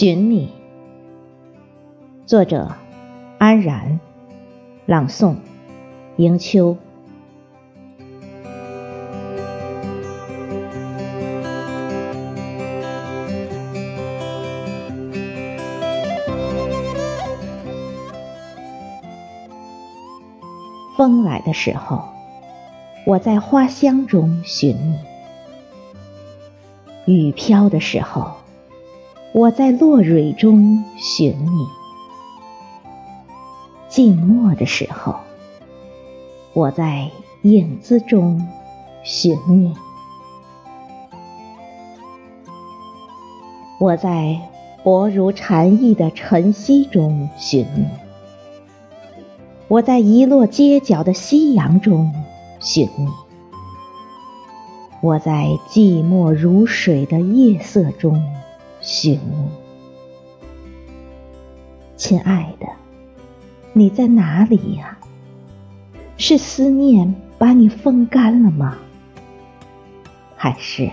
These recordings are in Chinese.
寻你，作者安然，朗诵迎秋。风来的时候，我在花香中寻你；雨飘的时候。我在落蕊中寻你，静默的时候；我在影子中寻你，我在薄如蝉翼的晨曦中寻你，我在一落街角的夕阳中寻你，我在寂寞如水的夜色中。寻，亲爱的，你在哪里呀？是思念把你风干了吗？还是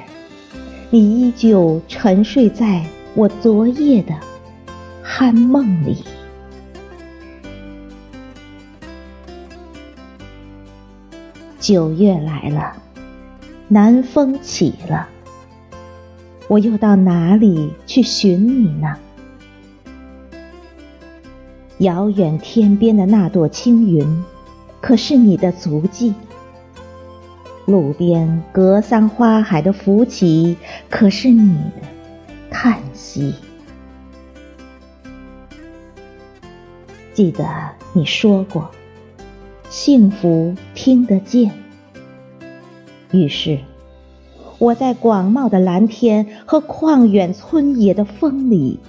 你依旧沉睡在我昨夜的酣梦里？九月来了，南风起了。我又到哪里去寻你呢？遥远天边的那朵青云，可是你的足迹；路边格桑花海的浮起，可是你的叹息。记得你说过，幸福听得见。于是。我在广袤的蓝天和旷远村野的风里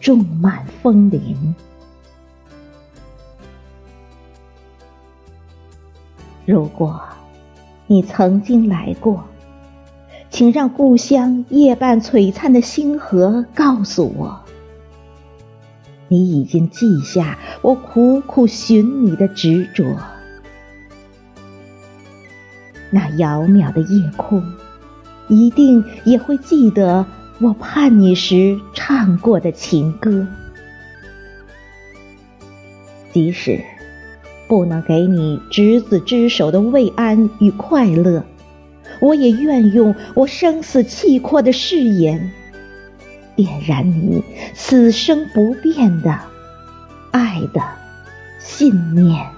种满风铃。如果你曾经来过，请让故乡夜半璀璨的星河告诉我，你已经记下我苦苦寻你的执着。那遥渺的夜空。一定也会记得我盼你时唱过的情歌，即使不能给你执子之手的慰安与快乐，我也愿用我生死契阔的誓言，点燃你此生不变的爱的信念。